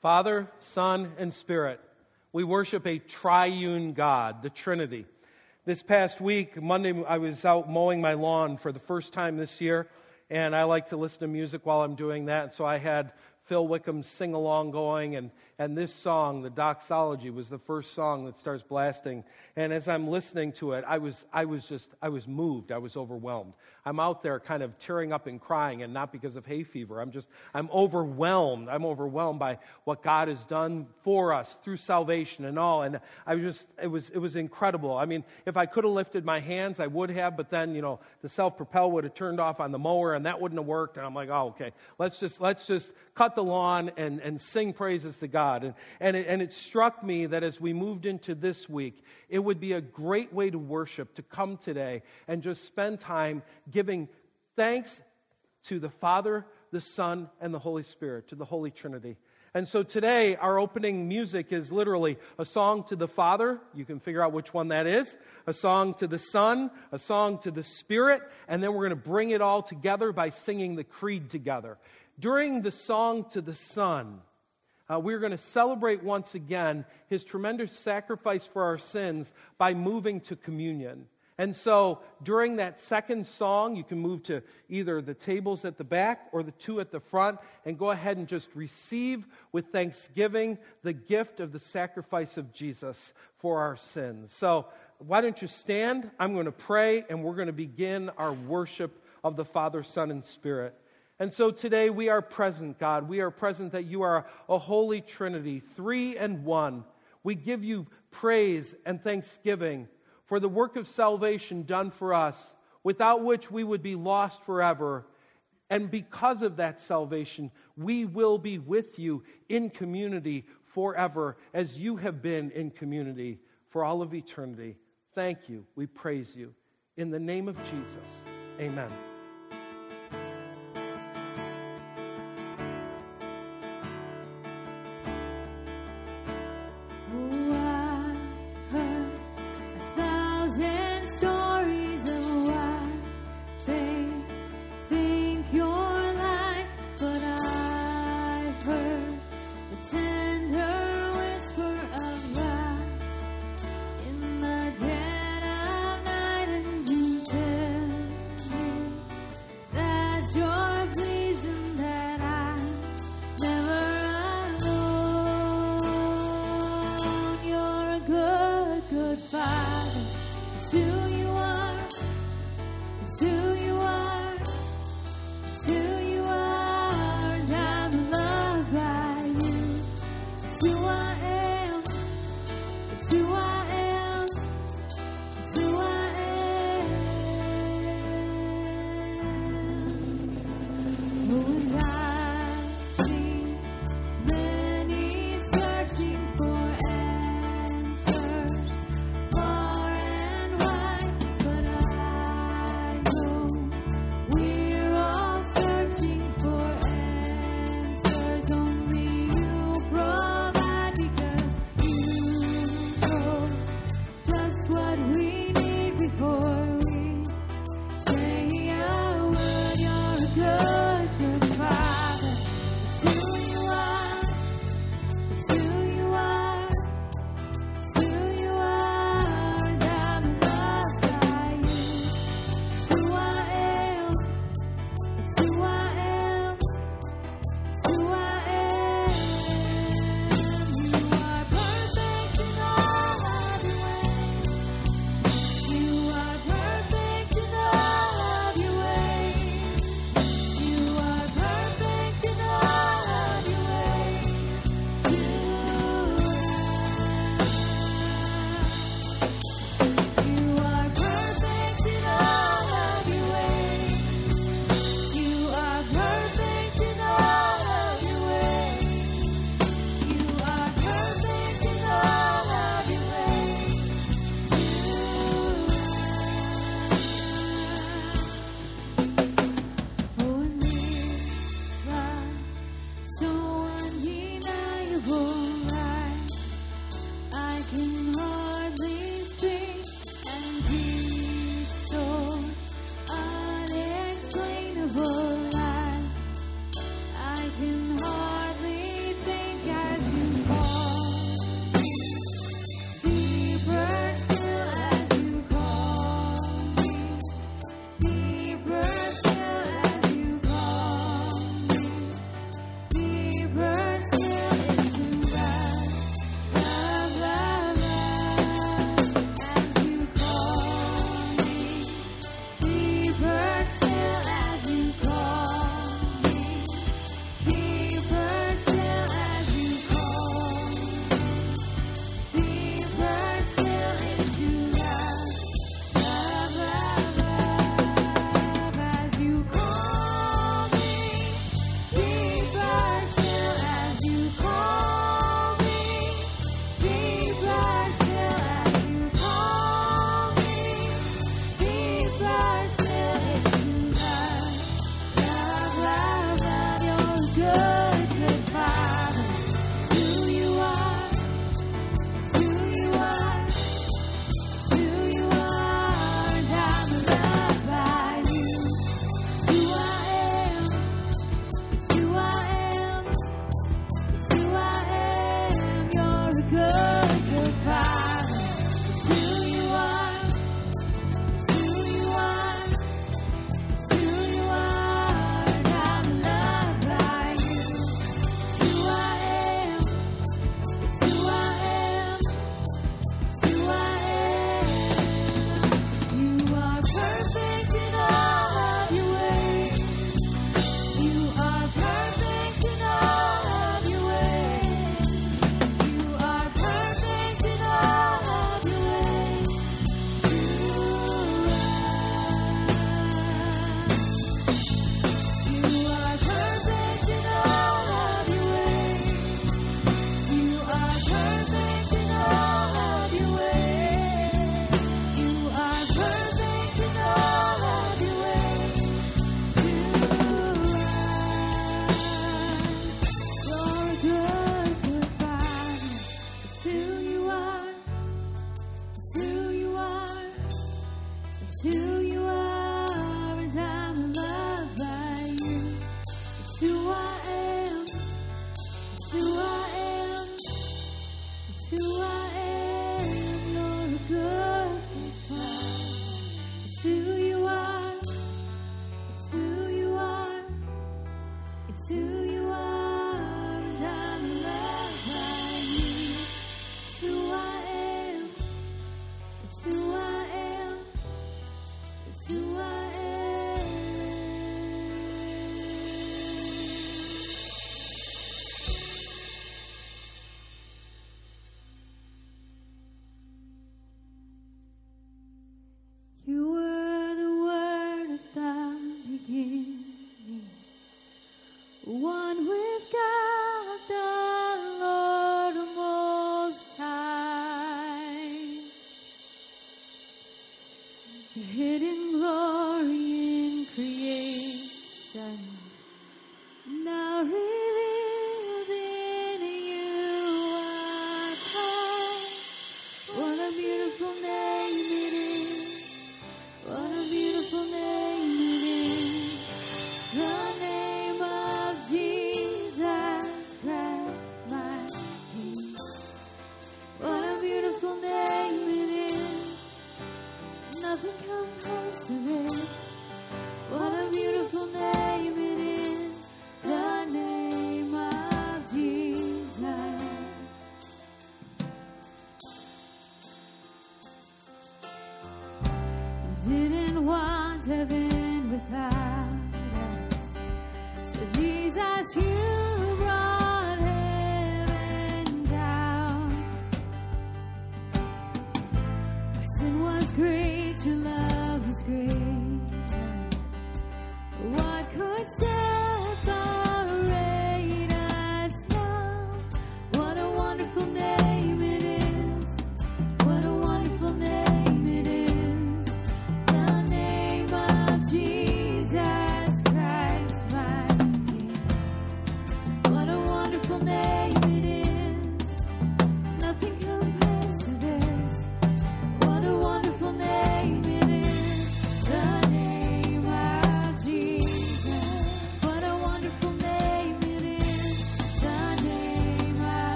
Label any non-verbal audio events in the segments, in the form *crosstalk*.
Father, Son, and Spirit. We worship a triune God, the Trinity. This past week, Monday, I was out mowing my lawn for the first time this year, and I like to listen to music while I'm doing that. So I had Phil Wickham's sing along going, and, and this song, the doxology, was the first song that starts blasting. And as I'm listening to it, I was, I was just, I was moved. I was overwhelmed. I'm out there kind of tearing up and crying, and not because of hay fever. I'm just, I'm overwhelmed. I'm overwhelmed by what God has done for us through salvation and all. And I was just, it was, it was incredible. I mean, if I could have lifted my hands, I would have, but then, you know, the self propel would have turned off on the mower, and that wouldn't have worked. And I'm like, oh, okay, let's just, let's just cut the lawn and, and sing praises to God. And, and, it, and it struck me that as we moved into this week, it would be a great way to worship to come today and just spend time giving thanks to the Father, the Son, and the Holy Spirit, to the Holy Trinity. And so today, our opening music is literally a song to the Father. You can figure out which one that is. A song to the Son, a song to the Spirit, and then we're going to bring it all together by singing the Creed together. During the song to the Son, uh, we're going to celebrate once again his tremendous sacrifice for our sins by moving to communion. And so during that second song, you can move to either the tables at the back or the two at the front and go ahead and just receive with thanksgiving the gift of the sacrifice of Jesus for our sins. So why don't you stand? I'm going to pray and we're going to begin our worship of the Father, Son, and Spirit. And so today we are present, God. We are present that you are a holy trinity, three and one. We give you praise and thanksgiving for the work of salvation done for us, without which we would be lost forever. And because of that salvation, we will be with you in community forever, as you have been in community for all of eternity. Thank you. We praise you. In the name of Jesus, amen.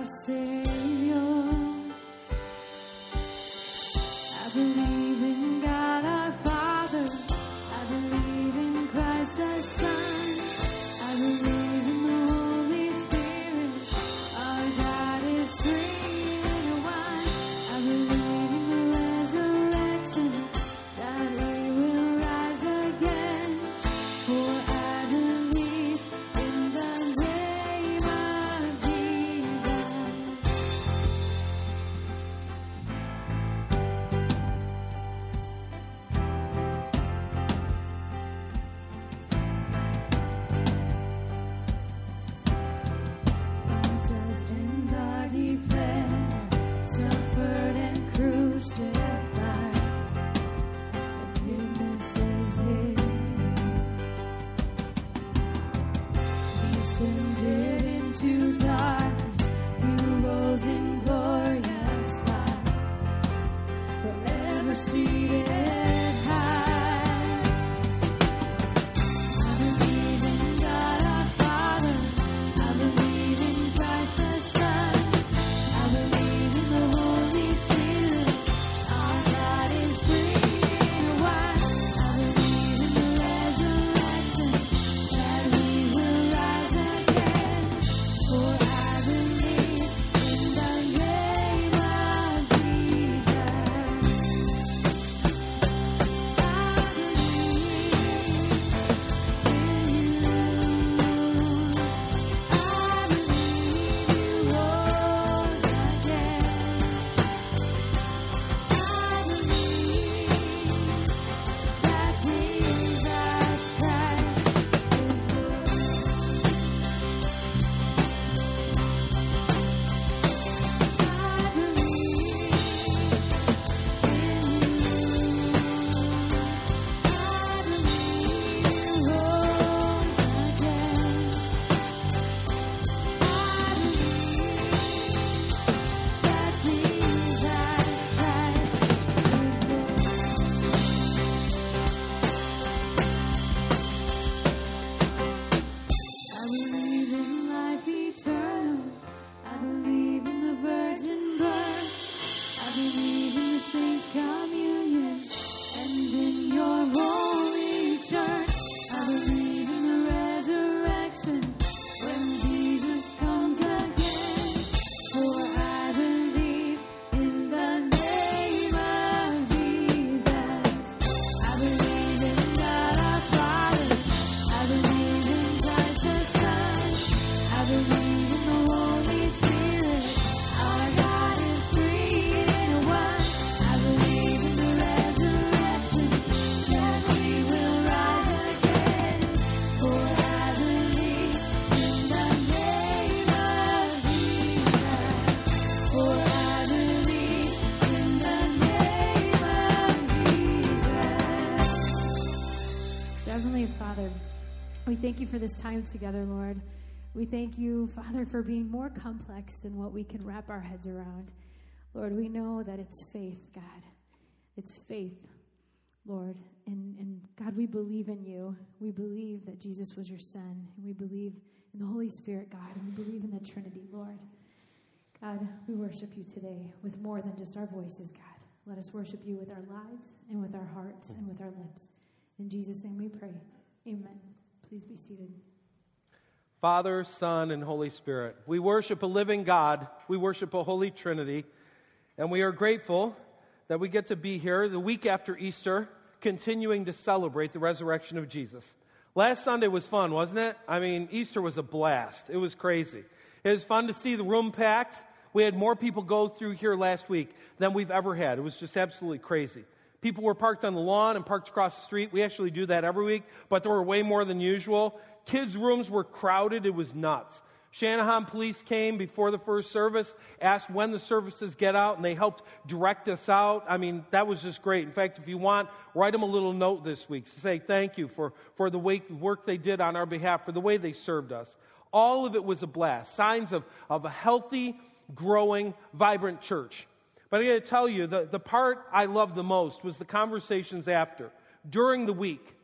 Our this time together, Lord. We thank you, Father, for being more complex than what we can wrap our heads around. Lord, we know that it's faith, God. It's faith, Lord. And, and God, we believe in you. We believe that Jesus was your Son. And we believe in the Holy Spirit, God. And we believe in the Trinity, Lord. God, we worship you today with more than just our voices, God. Let us worship you with our lives and with our hearts and with our lips. In Jesus' name we pray. Amen. Please be seated. Father, Son, and Holy Spirit. We worship a living God. We worship a Holy Trinity. And we are grateful that we get to be here the week after Easter, continuing to celebrate the resurrection of Jesus. Last Sunday was fun, wasn't it? I mean, Easter was a blast. It was crazy. It was fun to see the room packed. We had more people go through here last week than we've ever had. It was just absolutely crazy. People were parked on the lawn and parked across the street. We actually do that every week, but there were way more than usual. Kids' rooms were crowded. It was nuts. Shanahan police came before the first service, asked when the services get out, and they helped direct us out. I mean, that was just great. In fact, if you want, write them a little note this week to say thank you for, for the way, work they did on our behalf, for the way they served us. All of it was a blast. Signs of, of a healthy, growing, vibrant church. But I got to tell you, the, the part I loved the most was the conversations after, during the week,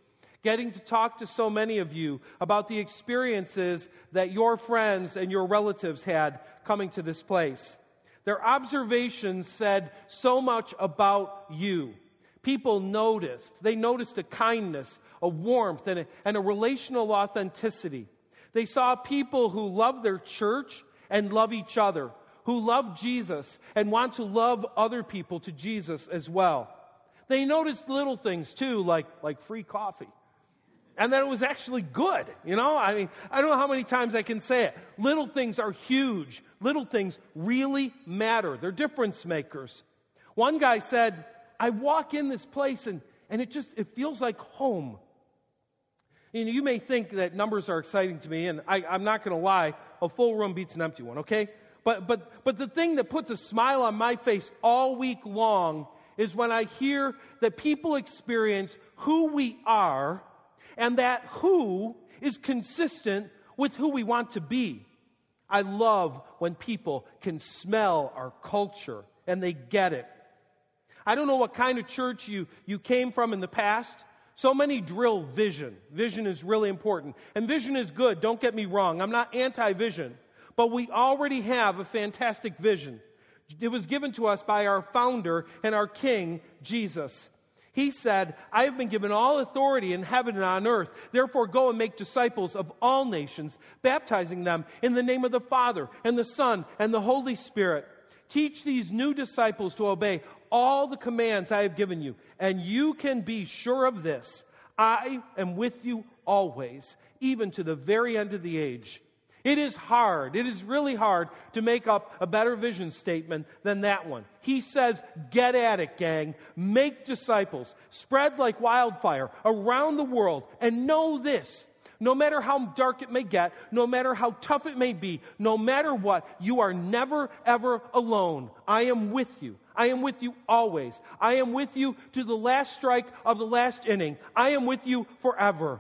getting to talk to so many of you about the experiences that your friends and your relatives had coming to this place. Their observations said so much about you. People noticed. They noticed a kindness, a warmth, and a, and a relational authenticity. They saw people who love their church and love each other, who love Jesus and want to love other people to Jesus as well. They noticed little things too, like, like free coffee. And that it was actually good. You know, I mean, I don't know how many times I can say it. Little things are huge. Little things really matter. They're difference makers. One guy said, I walk in this place and, and it just, it feels like home. You, know, you may think that numbers are exciting to me, and I, I'm not going to lie, a full room beats an empty one, okay? But, but, but the thing that puts a smile on my face all week long is when I hear that people experience who we are and that who is consistent with who we want to be. I love when people can smell our culture and they get it. I don't know what kind of church you, you came from in the past. So many drill vision. Vision is really important. And vision is good, don't get me wrong. I'm not anti vision. But we already have a fantastic vision. It was given to us by our founder and our king, Jesus. He said, I have been given all authority in heaven and on earth. Therefore, go and make disciples of all nations, baptizing them in the name of the Father and the Son and the Holy Spirit. Teach these new disciples to obey all the commands I have given you. And you can be sure of this I am with you always, even to the very end of the age. It is hard. It is really hard to make up a better vision statement than that one. He says, get at it, gang. Make disciples. Spread like wildfire around the world. And know this. No matter how dark it may get, no matter how tough it may be, no matter what, you are never, ever alone. I am with you. I am with you always. I am with you to the last strike of the last inning. I am with you forever.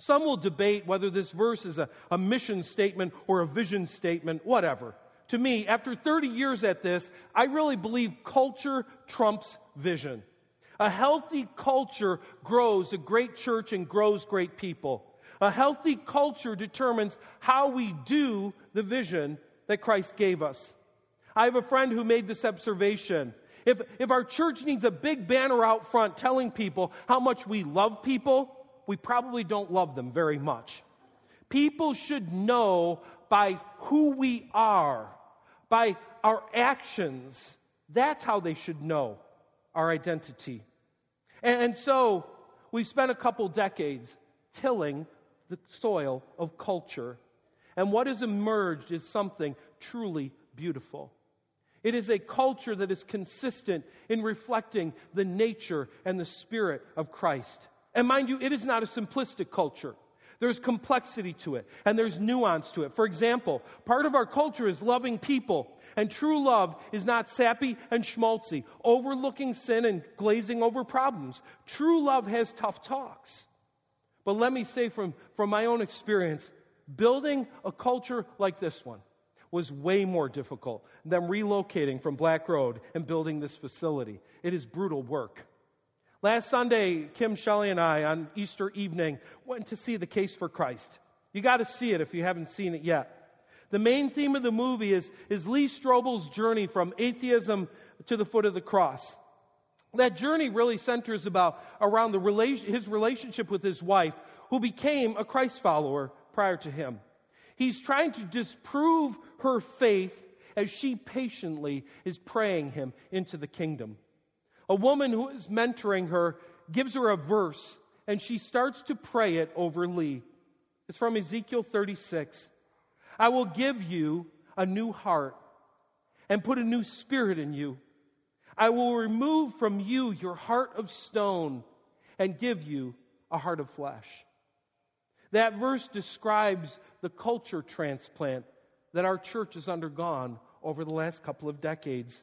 Some will debate whether this verse is a, a mission statement or a vision statement, whatever. To me, after 30 years at this, I really believe culture trumps vision. A healthy culture grows a great church and grows great people. A healthy culture determines how we do the vision that Christ gave us. I have a friend who made this observation. If, if our church needs a big banner out front telling people how much we love people, we probably don't love them very much. People should know by who we are, by our actions. That's how they should know our identity. And, and so we've spent a couple decades tilling the soil of culture. And what has emerged is something truly beautiful. It is a culture that is consistent in reflecting the nature and the spirit of Christ. And mind you, it is not a simplistic culture. There's complexity to it and there's nuance to it. For example, part of our culture is loving people. And true love is not sappy and schmaltzy, overlooking sin and glazing over problems. True love has tough talks. But let me say from, from my own experience, building a culture like this one was way more difficult than relocating from Black Road and building this facility. It is brutal work. Last Sunday, Kim Shelley and I, on Easter evening, went to see The Case for Christ. You got to see it if you haven't seen it yet. The main theme of the movie is, is Lee Strobel's journey from atheism to the foot of the cross. That journey really centers about around the relation, his relationship with his wife, who became a Christ follower prior to him. He's trying to disprove her faith as she patiently is praying him into the kingdom. A woman who is mentoring her gives her a verse, and she starts to pray it over Lee. It's from Ezekiel 36. I will give you a new heart and put a new spirit in you. I will remove from you your heart of stone and give you a heart of flesh. That verse describes the culture transplant that our church has undergone over the last couple of decades.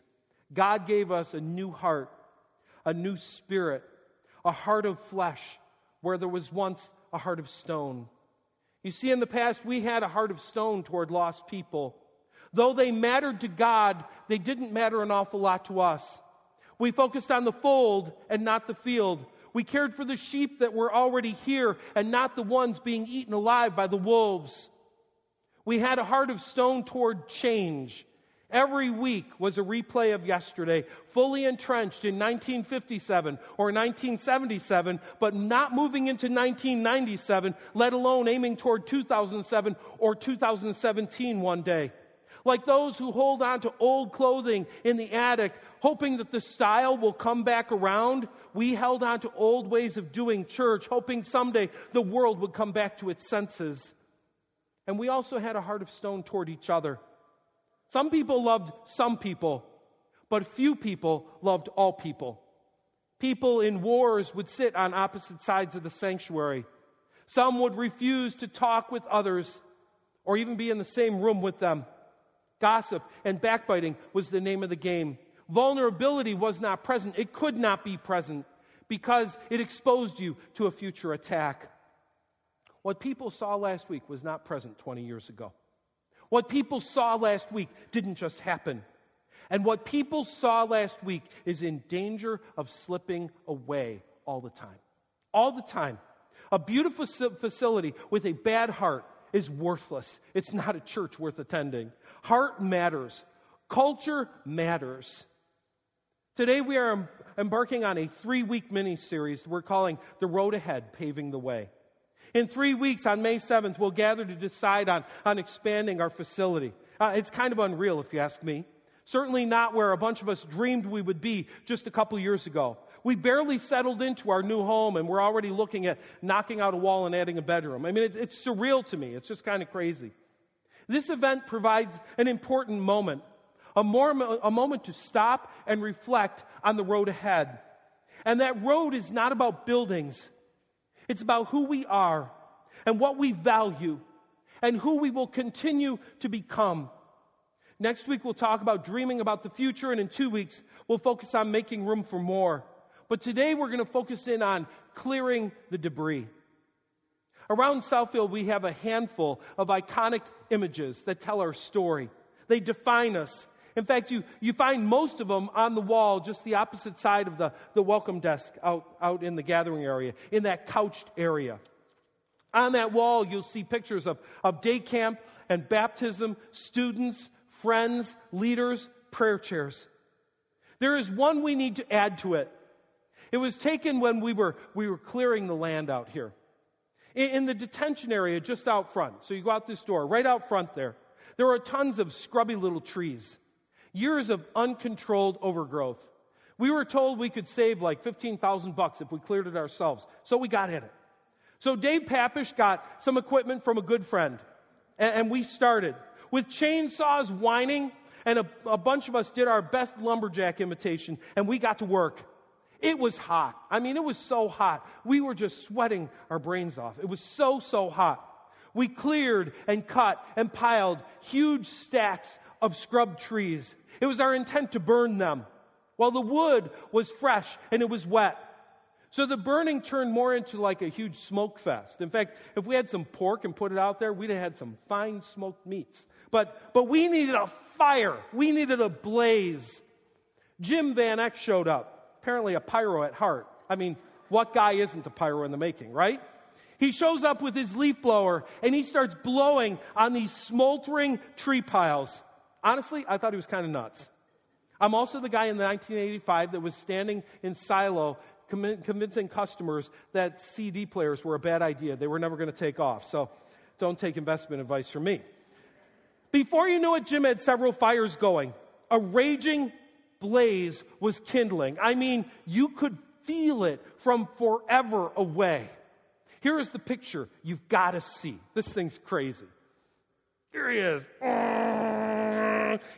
God gave us a new heart a new spirit, a heart of flesh where there was once a heart of stone. You see, in the past, we had a heart of stone toward lost people. Though they mattered to God, they didn't matter an awful lot to us. We focused on the fold and not the field. We cared for the sheep that were already here and not the ones being eaten alive by the wolves. We had a heart of stone toward change. Every week was a replay of yesterday, fully entrenched in 1957 or 1977, but not moving into 1997, let alone aiming toward 2007 or 2017 one day. Like those who hold on to old clothing in the attic, hoping that the style will come back around, we held on to old ways of doing church, hoping someday the world would come back to its senses. And we also had a heart of stone toward each other. Some people loved some people, but few people loved all people. People in wars would sit on opposite sides of the sanctuary. Some would refuse to talk with others or even be in the same room with them. Gossip and backbiting was the name of the game. Vulnerability was not present. It could not be present because it exposed you to a future attack. What people saw last week was not present 20 years ago. What people saw last week didn't just happen. And what people saw last week is in danger of slipping away all the time. All the time. A beautiful facility with a bad heart is worthless. It's not a church worth attending. Heart matters, culture matters. Today we are embarking on a three week mini series we're calling The Road Ahead Paving the Way. In three weeks, on May 7th, we'll gather to decide on, on expanding our facility. Uh, it's kind of unreal, if you ask me. Certainly not where a bunch of us dreamed we would be just a couple years ago. We barely settled into our new home and we're already looking at knocking out a wall and adding a bedroom. I mean, it's, it's surreal to me. It's just kind of crazy. This event provides an important moment, a, more, a moment to stop and reflect on the road ahead. And that road is not about buildings, it's about who we are and what we value and who we will continue to become. Next week, we'll talk about dreaming about the future, and in two weeks, we'll focus on making room for more. But today, we're going to focus in on clearing the debris. Around Southfield, we have a handful of iconic images that tell our story. They define us in fact, you, you find most of them on the wall, just the opposite side of the, the welcome desk out, out in the gathering area, in that couched area. On that wall, you'll see pictures of, of day camp and baptism, students, friends, leaders, prayer chairs. There is one we need to add to it. It was taken when we were, we were clearing the land out here. In, in the detention area just out front. So you go out this door, right out front there. There are tons of scrubby little trees years of uncontrolled overgrowth. We were told we could save like 15,000 bucks if we cleared it ourselves. So we got at it. So Dave Papish got some equipment from a good friend and, and we started with chainsaws whining and a, a bunch of us did our best lumberjack imitation and we got to work. It was hot. I mean, it was so hot. We were just sweating our brains off. It was so, so hot. We cleared and cut and piled huge stacks of scrub trees. It was our intent to burn them while the wood was fresh and it was wet. So the burning turned more into like a huge smoke fest. In fact, if we had some pork and put it out there, we'd have had some fine smoked meats. But, but we needed a fire. We needed a blaze. Jim Van Eck showed up, apparently a pyro at heart. I mean, what guy isn't a pyro in the making, right? He shows up with his leaf blower and he starts blowing on these smoldering tree piles. Honestly, I thought he was kind of nuts. I'm also the guy in the 1985 that was standing in Silo convincing customers that CD players were a bad idea. They were never going to take off. So don't take investment advice from me. Before you knew it, Jim had several fires going. A raging blaze was kindling. I mean, you could feel it from forever away. Here is the picture you've got to see. This thing's crazy. Here he is.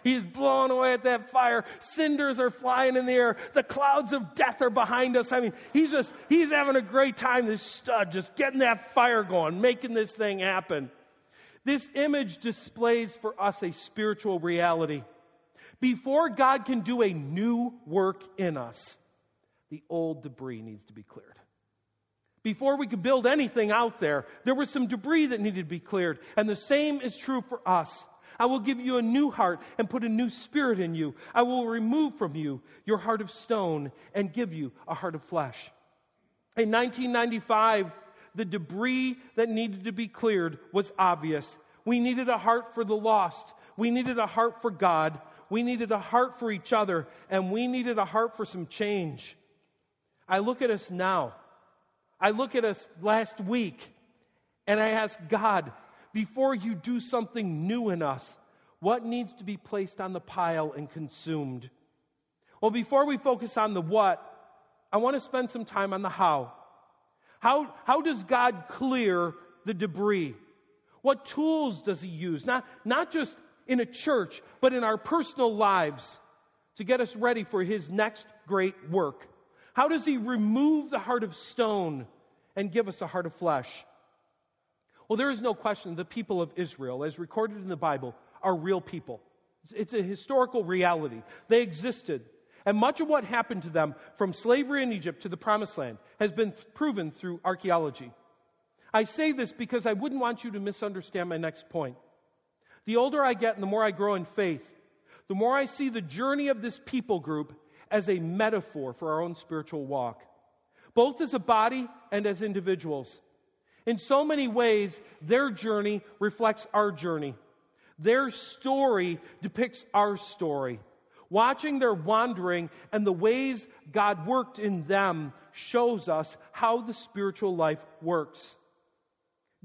He's blowing away at that fire. Cinders are flying in the air. The clouds of death are behind us. I mean, he's just, he's having a great time, this stud, just getting that fire going, making this thing happen. This image displays for us a spiritual reality. Before God can do a new work in us, the old debris needs to be cleared. Before we could build anything out there, there was some debris that needed to be cleared. And the same is true for us. I will give you a new heart and put a new spirit in you. I will remove from you your heart of stone and give you a heart of flesh. In 1995, the debris that needed to be cleared was obvious. We needed a heart for the lost. We needed a heart for God. We needed a heart for each other. And we needed a heart for some change. I look at us now. I look at us last week and I ask God, before you do something new in us, what needs to be placed on the pile and consumed? Well, before we focus on the what, I want to spend some time on the how. How, how does God clear the debris? What tools does He use? Not, not just in a church, but in our personal lives to get us ready for His next great work. How does He remove the heart of stone and give us a heart of flesh? Well, there is no question the people of Israel, as recorded in the Bible, are real people. It's a historical reality. They existed. And much of what happened to them from slavery in Egypt to the promised land has been proven through archaeology. I say this because I wouldn't want you to misunderstand my next point. The older I get and the more I grow in faith, the more I see the journey of this people group as a metaphor for our own spiritual walk, both as a body and as individuals. In so many ways, their journey reflects our journey. Their story depicts our story. Watching their wandering and the ways God worked in them shows us how the spiritual life works.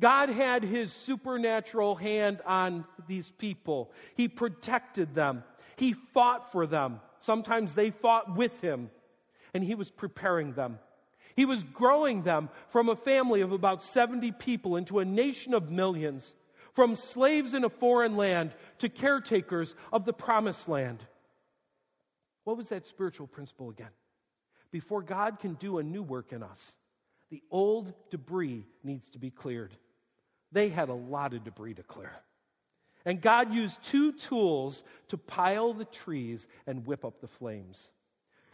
God had his supernatural hand on these people. He protected them. He fought for them. Sometimes they fought with him, and he was preparing them. He was growing them from a family of about 70 people into a nation of millions, from slaves in a foreign land to caretakers of the promised land. What was that spiritual principle again? Before God can do a new work in us, the old debris needs to be cleared. They had a lot of debris to clear. And God used two tools to pile the trees and whip up the flames.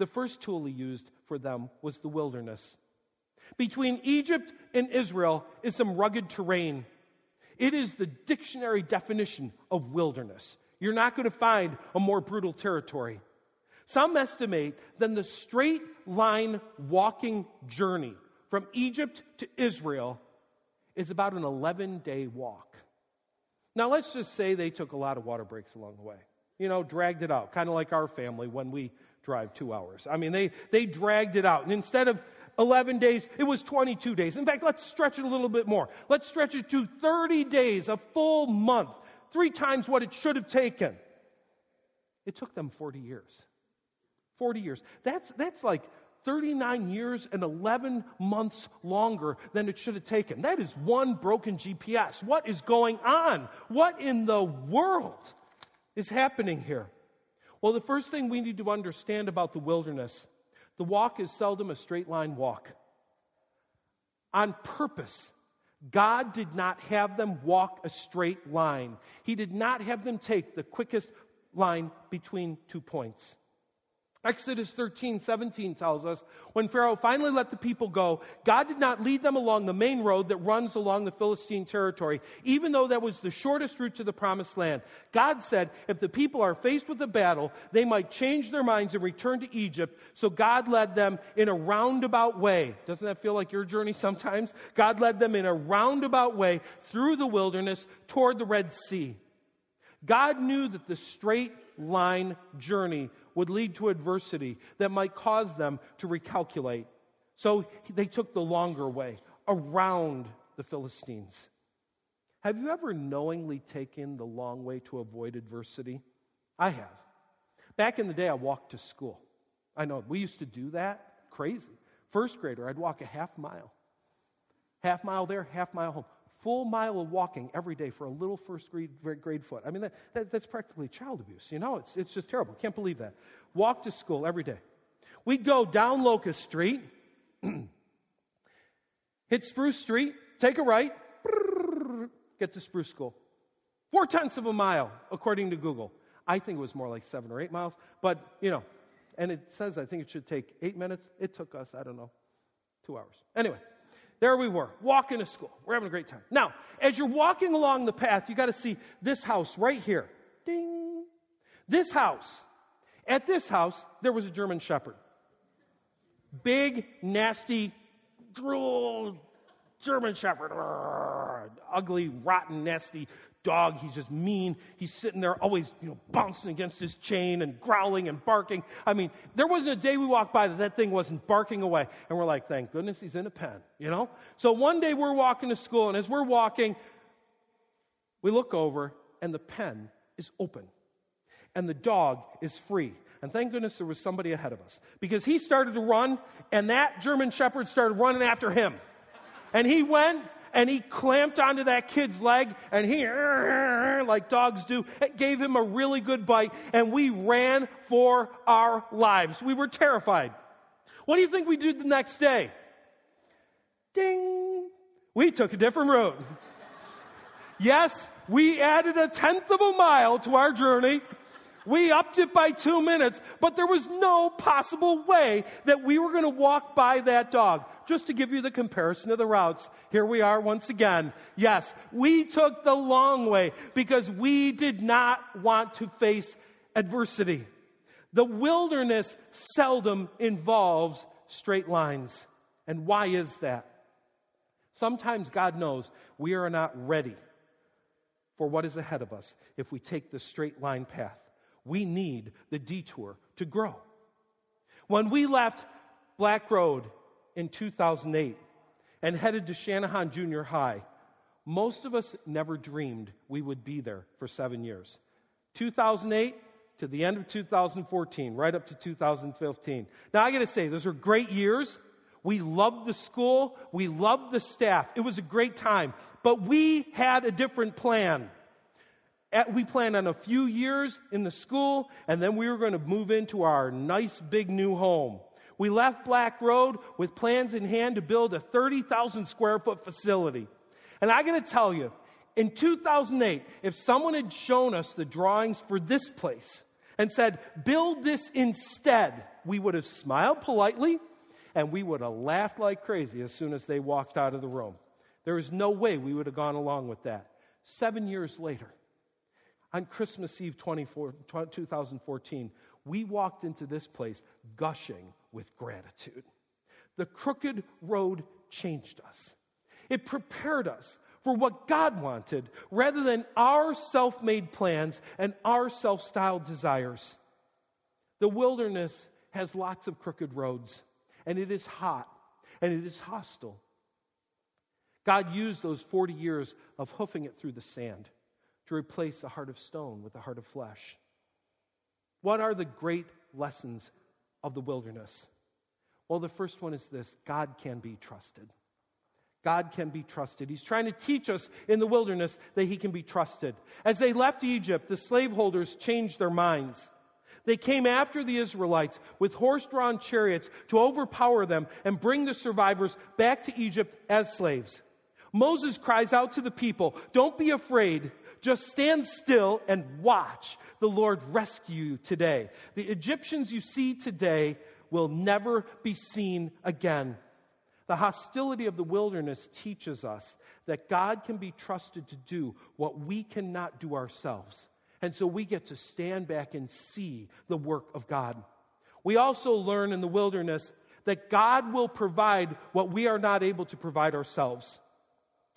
The first tool he used for them was the wilderness. Between Egypt and Israel is some rugged terrain. It is the dictionary definition of wilderness. You're not going to find a more brutal territory. Some estimate that the straight line walking journey from Egypt to Israel is about an 11 day walk. Now, let's just say they took a lot of water breaks along the way. You know, dragged it out, kind of like our family when we drive two hours. I mean, they, they dragged it out. And instead of 11 days, it was 22 days. In fact, let's stretch it a little bit more. Let's stretch it to 30 days, a full month, three times what it should have taken. It took them 40 years. 40 years. That's, that's like 39 years and 11 months longer than it should have taken. That is one broken GPS. What is going on? What in the world is happening here? Well, the first thing we need to understand about the wilderness the walk is seldom a straight line walk. On purpose, God did not have them walk a straight line. He did not have them take the quickest line between two points. Exodus 13, 17 tells us when Pharaoh finally let the people go, God did not lead them along the main road that runs along the Philistine territory, even though that was the shortest route to the promised land. God said if the people are faced with a battle, they might change their minds and return to Egypt. So God led them in a roundabout way. Doesn't that feel like your journey sometimes? God led them in a roundabout way through the wilderness toward the Red Sea. God knew that the straight line journey would lead to adversity that might cause them to recalculate. So they took the longer way around the Philistines. Have you ever knowingly taken the long way to avoid adversity? I have. Back in the day, I walked to school. I know, we used to do that. Crazy. First grader, I'd walk a half mile. Half mile there, half mile home full mile of walking every day for a little first grade, grade foot. I mean, that, that, that's practically child abuse. You know, it's, it's just terrible. Can't believe that. Walk to school every day. We'd go down Locust Street, *clears throat* hit Spruce Street, take a right, *clears throat* get to Spruce School. Four tenths of a mile, according to Google. I think it was more like seven or eight miles, but, you know, and it says I think it should take eight minutes. It took us, I don't know, two hours. Anyway, there we were, walking to school. We're having a great time. Now, as you're walking along the path, you got to see this house right here. Ding. This house. At this house, there was a German Shepherd. Big, nasty, drool German Shepherd, ugly, rotten, nasty dog. He's just mean. He's sitting there always, you know, bouncing against his chain and growling and barking. I mean, there wasn't a day we walked by that that thing wasn't barking away. And we're like, thank goodness he's in a pen, you know? So one day we're walking to school, and as we're walking, we look over, and the pen is open. And the dog is free. And thank goodness there was somebody ahead of us. Because he started to run, and that German Shepherd started running after him. And he went and he clamped onto that kid's leg and he, like dogs do, gave him a really good bite. And we ran for our lives. We were terrified. What do you think we did the next day? Ding! We took a different road. Yes, we added a tenth of a mile to our journey. We upped it by two minutes, but there was no possible way that we were going to walk by that dog. Just to give you the comparison of the routes, here we are once again. Yes, we took the long way because we did not want to face adversity. The wilderness seldom involves straight lines. And why is that? Sometimes God knows we are not ready for what is ahead of us if we take the straight line path. We need the detour to grow. When we left Black Road in 2008 and headed to Shanahan Junior High, most of us never dreamed we would be there for seven years. 2008 to the end of 2014, right up to 2015. Now, I got to say, those were great years. We loved the school, we loved the staff. It was a great time, but we had a different plan. At, we planned on a few years in the school, and then we were going to move into our nice big new home. We left Black Road with plans in hand to build a 30,000 square foot facility. And I got to tell you, in 2008, if someone had shown us the drawings for this place and said, build this instead, we would have smiled politely and we would have laughed like crazy as soon as they walked out of the room. There is no way we would have gone along with that. Seven years later, on Christmas Eve 2014, we walked into this place gushing with gratitude. The crooked road changed us. It prepared us for what God wanted rather than our self made plans and our self styled desires. The wilderness has lots of crooked roads, and it is hot and it is hostile. God used those 40 years of hoofing it through the sand to replace a heart of stone with a heart of flesh. What are the great lessons of the wilderness? Well, the first one is this God can be trusted. God can be trusted. He's trying to teach us in the wilderness that He can be trusted. As they left Egypt, the slaveholders changed their minds. They came after the Israelites with horse drawn chariots to overpower them and bring the survivors back to Egypt as slaves. Moses cries out to the people, Don't be afraid. Just stand still and watch the Lord rescue you today. The Egyptians you see today will never be seen again. The hostility of the wilderness teaches us that God can be trusted to do what we cannot do ourselves. And so we get to stand back and see the work of God. We also learn in the wilderness that God will provide what we are not able to provide ourselves.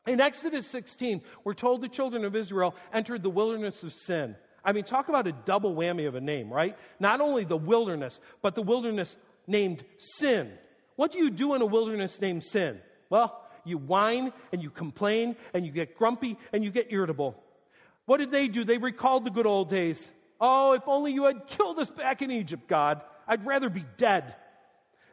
In Exodus 16, we're told the children of Israel entered the wilderness of sin. I mean, talk about a double whammy of a name, right? Not only the wilderness, but the wilderness named sin. What do you do in a wilderness named sin? Well, you whine and you complain and you get grumpy and you get irritable. What did they do? They recalled the good old days. Oh, if only you had killed us back in Egypt, God. I'd rather be dead.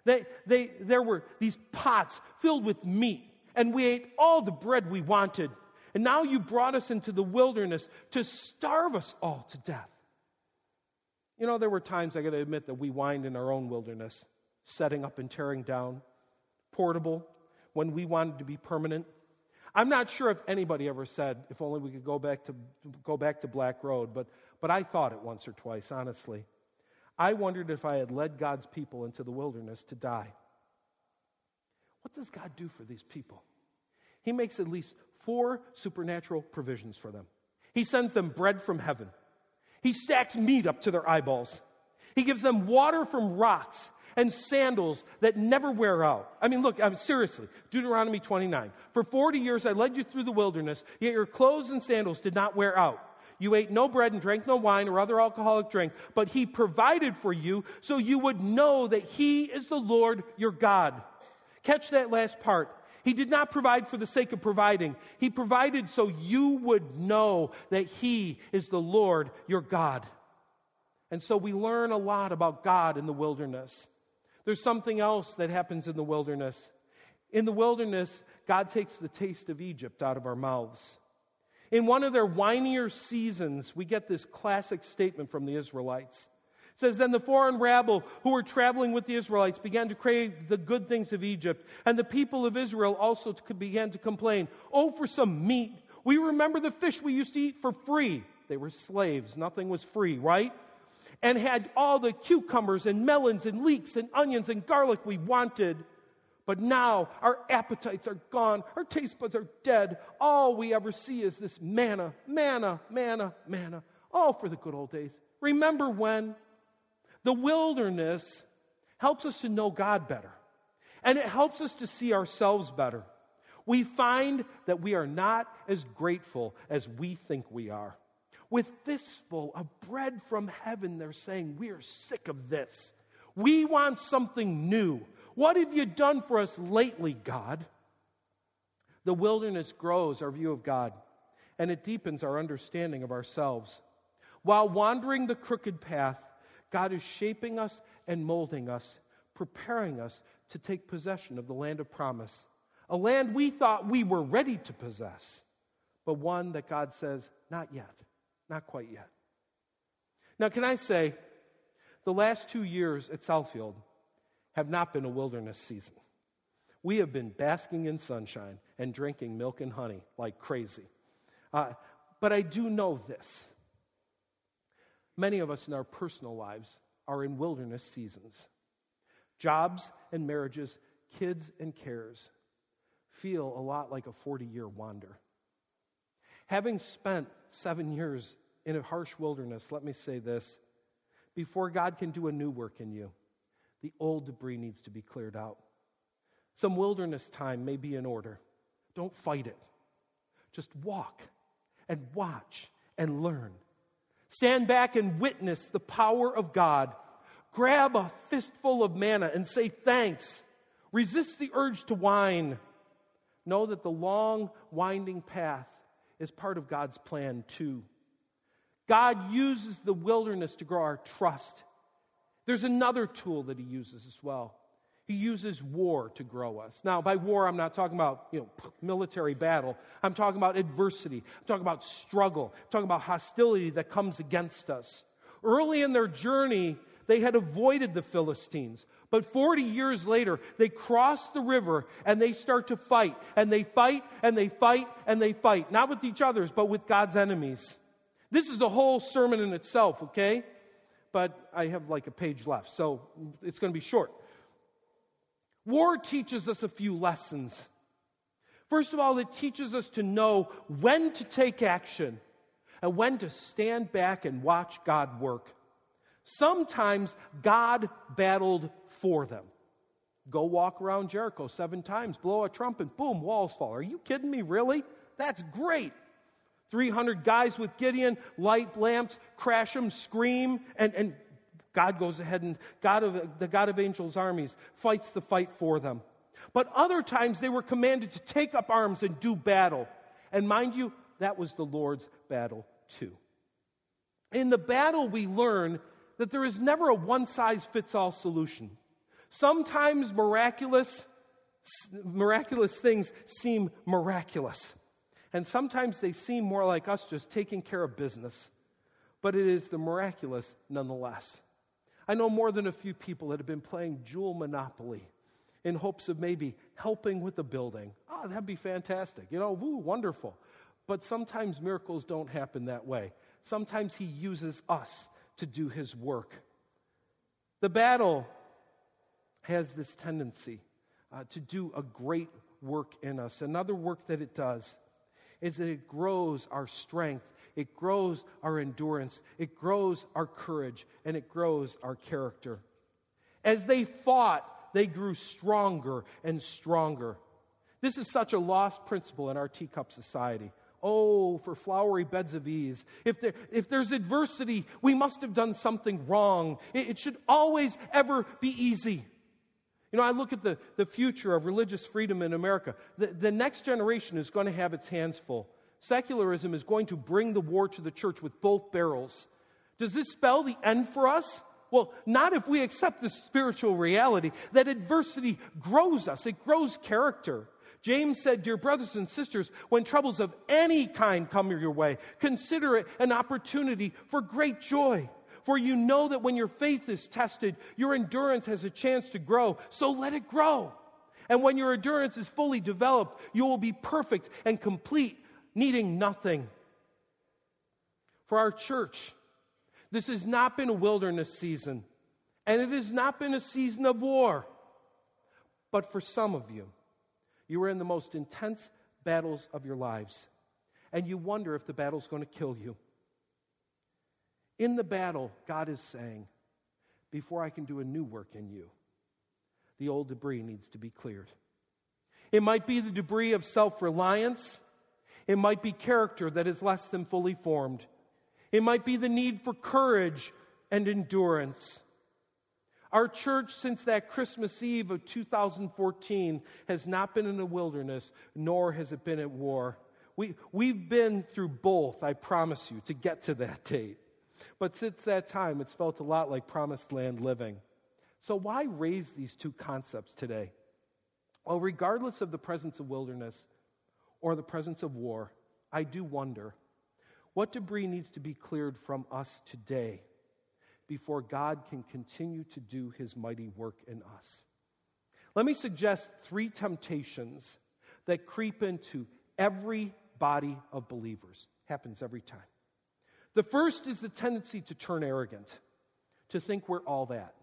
They, they, there were these pots filled with meat and we ate all the bread we wanted. And now you brought us into the wilderness to starve us all to death. You know, there were times, I got to admit, that we whined in our own wilderness, setting up and tearing down, portable, when we wanted to be permanent. I'm not sure if anybody ever said, if only we could go back to, go back to Black Road, but, but I thought it once or twice, honestly. I wondered if I had led God's people into the wilderness to die. What does God do for these people? He makes at least four supernatural provisions for them. He sends them bread from heaven. He stacks meat up to their eyeballs. He gives them water from rocks. and sandals that never wear out. I mean, look, I mean, seriously, Deuteronomy 29. For 40 years I led you through the wilderness, yet your clothes and sandals did not wear out. You ate no bread and drank no wine or other alcoholic drink, but he provided for you so you would know that he is the Lord your God. Catch that last part. He did not provide for the sake of providing. He provided so you would know that He is the Lord your God. And so we learn a lot about God in the wilderness. There's something else that happens in the wilderness. In the wilderness, God takes the taste of Egypt out of our mouths. In one of their whinier seasons, we get this classic statement from the Israelites says, Then the foreign rabble who were traveling with the Israelites began to crave the good things of Egypt, and the people of Israel also began to complain, Oh, for some meat. We remember the fish we used to eat for free. They were slaves, nothing was free, right? And had all the cucumbers and melons and leeks and onions and garlic we wanted. But now our appetites are gone, our taste buds are dead. All we ever see is this manna, manna, manna, manna. All for the good old days. Remember when? The wilderness helps us to know God better, and it helps us to see ourselves better. We find that we are not as grateful as we think we are. With fistful of bread from heaven, they're saying, We are sick of this. We want something new. What have you done for us lately, God? The wilderness grows our view of God, and it deepens our understanding of ourselves. While wandering the crooked path, God is shaping us and molding us, preparing us to take possession of the land of promise, a land we thought we were ready to possess, but one that God says, not yet, not quite yet. Now, can I say, the last two years at Southfield have not been a wilderness season. We have been basking in sunshine and drinking milk and honey like crazy. Uh, but I do know this Many of us in our personal lives are in wilderness seasons. Jobs and marriages, kids and cares feel a lot like a 40 year wander. Having spent seven years in a harsh wilderness, let me say this before God can do a new work in you, the old debris needs to be cleared out. Some wilderness time may be in order. Don't fight it. Just walk and watch and learn. Stand back and witness the power of God. Grab a fistful of manna and say thanks. Resist the urge to whine. Know that the long, winding path is part of God's plan too. God uses the wilderness to grow our trust. There's another tool that He uses as well. He uses war to grow us. Now, by war, I'm not talking about you know, military battle. I'm talking about adversity. I'm talking about struggle. I'm talking about hostility that comes against us. Early in their journey, they had avoided the Philistines. But 40 years later, they cross the river and they start to fight. And they fight and they fight and they fight. Not with each other's, but with God's enemies. This is a whole sermon in itself, okay? But I have like a page left, so it's going to be short. War teaches us a few lessons. First of all, it teaches us to know when to take action and when to stand back and watch God work. Sometimes God battled for them. Go walk around Jericho seven times, blow a trumpet, boom, walls fall. Are you kidding me, really? That's great. 300 guys with Gideon, light lamps, crash them, scream, and, and God goes ahead and God of, the God of angels' armies fights the fight for them. But other times they were commanded to take up arms and do battle. And mind you, that was the Lord's battle too. In the battle, we learn that there is never a one size fits all solution. Sometimes miraculous, miraculous things seem miraculous. And sometimes they seem more like us just taking care of business. But it is the miraculous nonetheless. I know more than a few people that have been playing Jewel Monopoly in hopes of maybe helping with the building. Oh, that'd be fantastic. You know, woo, wonderful. But sometimes miracles don't happen that way. Sometimes He uses us to do His work. The battle has this tendency uh, to do a great work in us. Another work that it does is that it grows our strength it grows our endurance, it grows our courage, and it grows our character. As they fought, they grew stronger and stronger. This is such a lost principle in our teacup society. Oh, for flowery beds of ease. If, there, if there's adversity, we must have done something wrong. It, it should always, ever be easy. You know, I look at the, the future of religious freedom in America. The, the next generation is going to have its hands full. Secularism is going to bring the war to the church with both barrels. Does this spell the end for us? Well, not if we accept the spiritual reality that adversity grows us, it grows character. James said, Dear brothers and sisters, when troubles of any kind come your way, consider it an opportunity for great joy. For you know that when your faith is tested, your endurance has a chance to grow, so let it grow. And when your endurance is fully developed, you will be perfect and complete, needing nothing. For our church, this has not been a wilderness season, and it has not been a season of war. But for some of you, you are in the most intense battles of your lives, and you wonder if the battle's going to kill you. In the battle, God is saying, Before I can do a new work in you, the old debris needs to be cleared. It might be the debris of self reliance, it might be character that is less than fully formed, it might be the need for courage and endurance. Our church, since that Christmas Eve of 2014, has not been in a wilderness, nor has it been at war. We, we've been through both, I promise you, to get to that date. But since that time, it's felt a lot like promised land living. So, why raise these two concepts today? Well, regardless of the presence of wilderness or the presence of war, I do wonder what debris needs to be cleared from us today before God can continue to do his mighty work in us. Let me suggest three temptations that creep into every body of believers. Happens every time. The first is the tendency to turn arrogant, to think we're all that.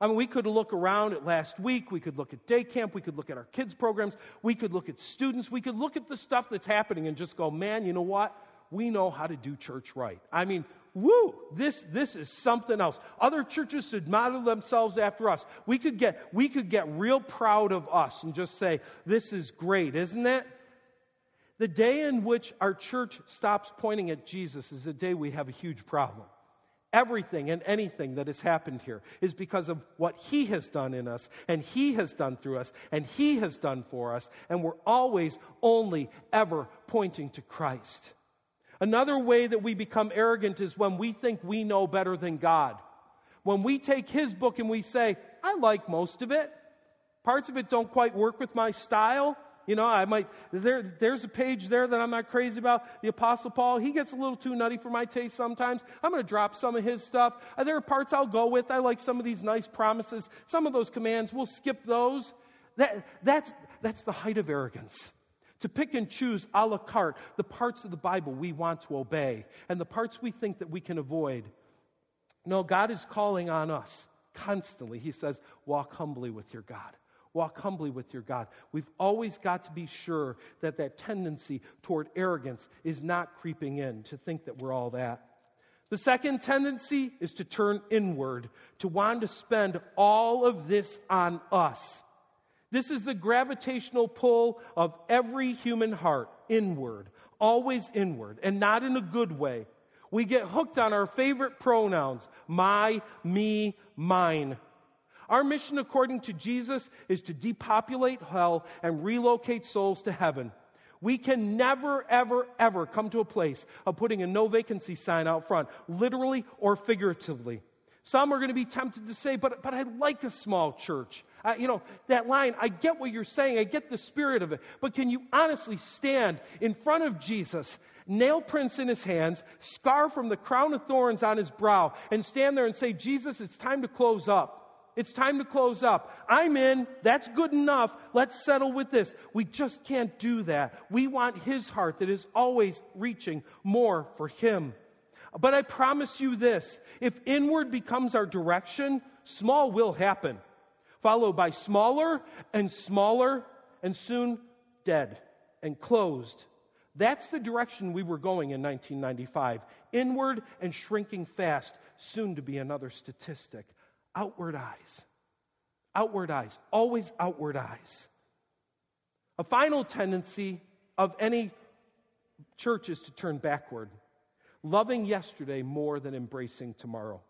I mean, we could look around at last week, we could look at day camp, we could look at our kids' programs, we could look at students, we could look at the stuff that's happening and just go, man, you know what? We know how to do church right. I mean, woo, this, this is something else. Other churches should model themselves after us. We could get, we could get real proud of us and just say, this is great, isn't it? The day in which our church stops pointing at Jesus is the day we have a huge problem. Everything and anything that has happened here is because of what He has done in us, and He has done through us, and He has done for us, and we're always only ever pointing to Christ. Another way that we become arrogant is when we think we know better than God. When we take His book and we say, I like most of it, parts of it don't quite work with my style. You know, I might, there, there's a page there that I'm not crazy about. The Apostle Paul, he gets a little too nutty for my taste sometimes. I'm going to drop some of his stuff. Uh, there are parts I'll go with. I like some of these nice promises. Some of those commands, we'll skip those. That, that's, that's the height of arrogance to pick and choose a la carte the parts of the Bible we want to obey and the parts we think that we can avoid. No, God is calling on us constantly. He says, walk humbly with your God. Walk humbly with your God. We've always got to be sure that that tendency toward arrogance is not creeping in, to think that we're all that. The second tendency is to turn inward, to want to spend all of this on us. This is the gravitational pull of every human heart inward, always inward, and not in a good way. We get hooked on our favorite pronouns my, me, mine. Our mission, according to Jesus, is to depopulate hell and relocate souls to heaven. We can never, ever, ever come to a place of putting a no vacancy sign out front, literally or figuratively. Some are going to be tempted to say, but, but I like a small church. Uh, you know, that line, I get what you're saying, I get the spirit of it, but can you honestly stand in front of Jesus, nail prints in his hands, scar from the crown of thorns on his brow, and stand there and say, Jesus, it's time to close up? It's time to close up. I'm in. That's good enough. Let's settle with this. We just can't do that. We want His heart that is always reaching more for Him. But I promise you this if inward becomes our direction, small will happen followed by smaller and smaller, and soon dead and closed. That's the direction we were going in 1995. Inward and shrinking fast, soon to be another statistic. Outward eyes. Outward eyes. Always outward eyes. A final tendency of any church is to turn backward, loving yesterday more than embracing tomorrow.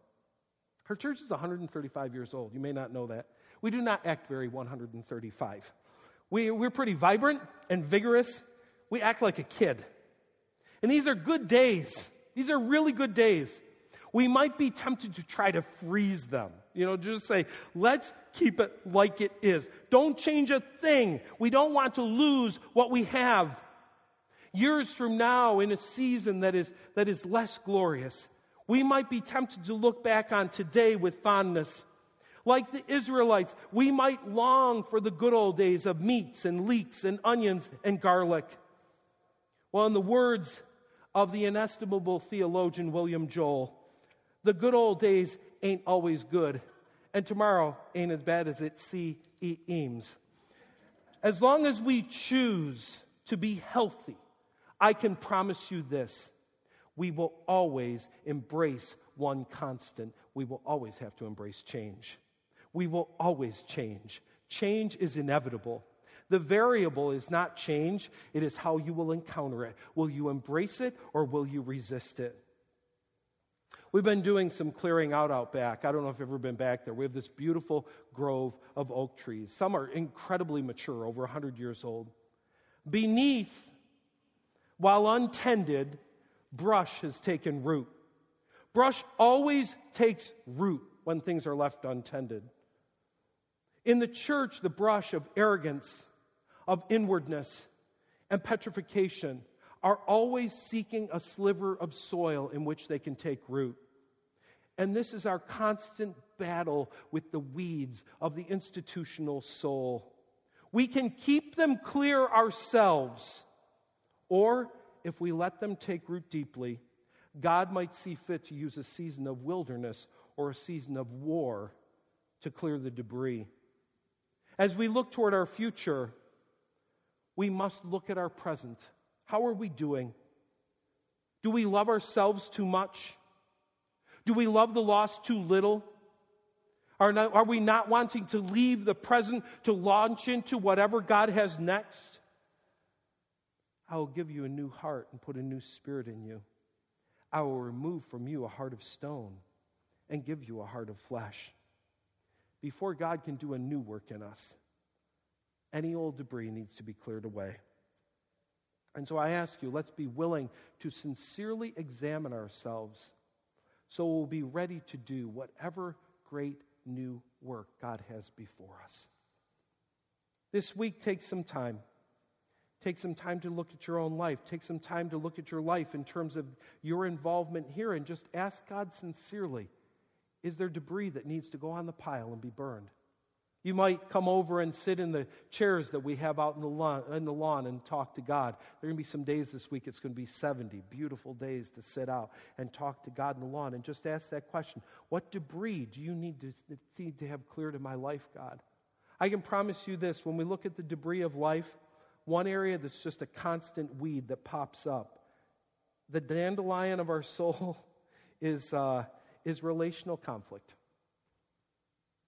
Her church is 135 years old. You may not know that. We do not act very 135. We, we're pretty vibrant and vigorous. We act like a kid. And these are good days. These are really good days. We might be tempted to try to freeze them. You know, just say, let's keep it like it is. Don't change a thing. We don't want to lose what we have. Years from now, in a season that is, that is less glorious, we might be tempted to look back on today with fondness. Like the Israelites, we might long for the good old days of meats and leeks and onions and garlic. Well, in the words of the inestimable theologian William Joel, the good old days ain't always good, and tomorrow ain't as bad as it seems. As long as we choose to be healthy, I can promise you this we will always embrace one constant. We will always have to embrace change. We will always change. Change is inevitable. The variable is not change, it is how you will encounter it. Will you embrace it or will you resist it? We've been doing some clearing out out back. I don't know if you've ever been back there. We have this beautiful grove of oak trees. Some are incredibly mature, over 100 years old. Beneath, while untended, brush has taken root. Brush always takes root when things are left untended. In the church, the brush of arrogance, of inwardness, and petrification are always seeking a sliver of soil in which they can take root. And this is our constant battle with the weeds of the institutional soul. We can keep them clear ourselves, or if we let them take root deeply, God might see fit to use a season of wilderness or a season of war to clear the debris. As we look toward our future, we must look at our present. How are we doing? Do we love ourselves too much? Do we love the lost too little? Are, not, are we not wanting to leave the present to launch into whatever God has next? I will give you a new heart and put a new spirit in you. I will remove from you a heart of stone and give you a heart of flesh. Before God can do a new work in us, any old debris needs to be cleared away. And so I ask you, let's be willing to sincerely examine ourselves so we'll be ready to do whatever great new work God has before us. This week, take some time. Take some time to look at your own life. Take some time to look at your life in terms of your involvement here and just ask God sincerely is there debris that needs to go on the pile and be burned? You might come over and sit in the chairs that we have out in the lawn, in the lawn and talk to God. There are going to be some days this week, it's going to be 70 beautiful days to sit out and talk to God in the lawn and just ask that question What debris do you need to, need to have cleared in my life, God? I can promise you this when we look at the debris of life, one area that's just a constant weed that pops up, the dandelion of our *laughs* soul is, uh, is relational conflict.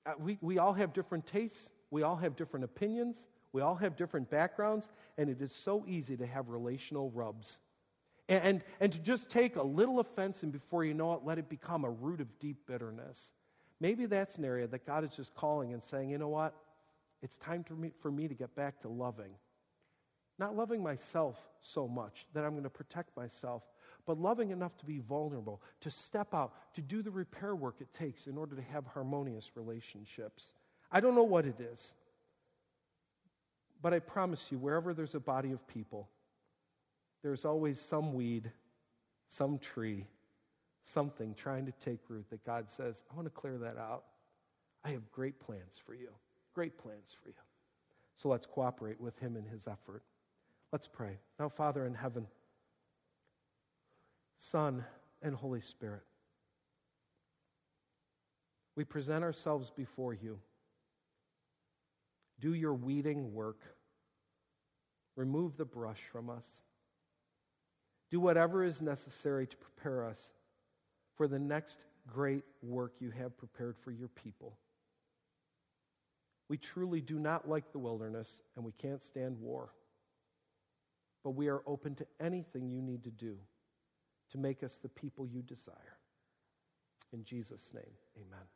Uh, we, we all have different tastes, we all have different opinions, we all have different backgrounds, and it is so easy to have relational rubs. And, and, and to just take a little offense and before you know it, let it become a root of deep bitterness. Maybe that's an area that God is just calling and saying, you know what? It's time for me, for me to get back to loving. Not loving myself so much that I'm going to protect myself, but loving enough to be vulnerable, to step out, to do the repair work it takes in order to have harmonious relationships. I don't know what it is, but I promise you, wherever there's a body of people, there's always some weed, some tree, something trying to take root that God says, I want to clear that out. I have great plans for you. Great plans for you. So let's cooperate with Him in His effort. Let's pray. Now, Father in heaven, Son, and Holy Spirit. We present ourselves before you. Do your weeding work. Remove the brush from us. Do whatever is necessary to prepare us for the next great work you have prepared for your people. We truly do not like the wilderness and we can't stand war. But we are open to anything you need to do to make us the people you desire. In Jesus' name, amen.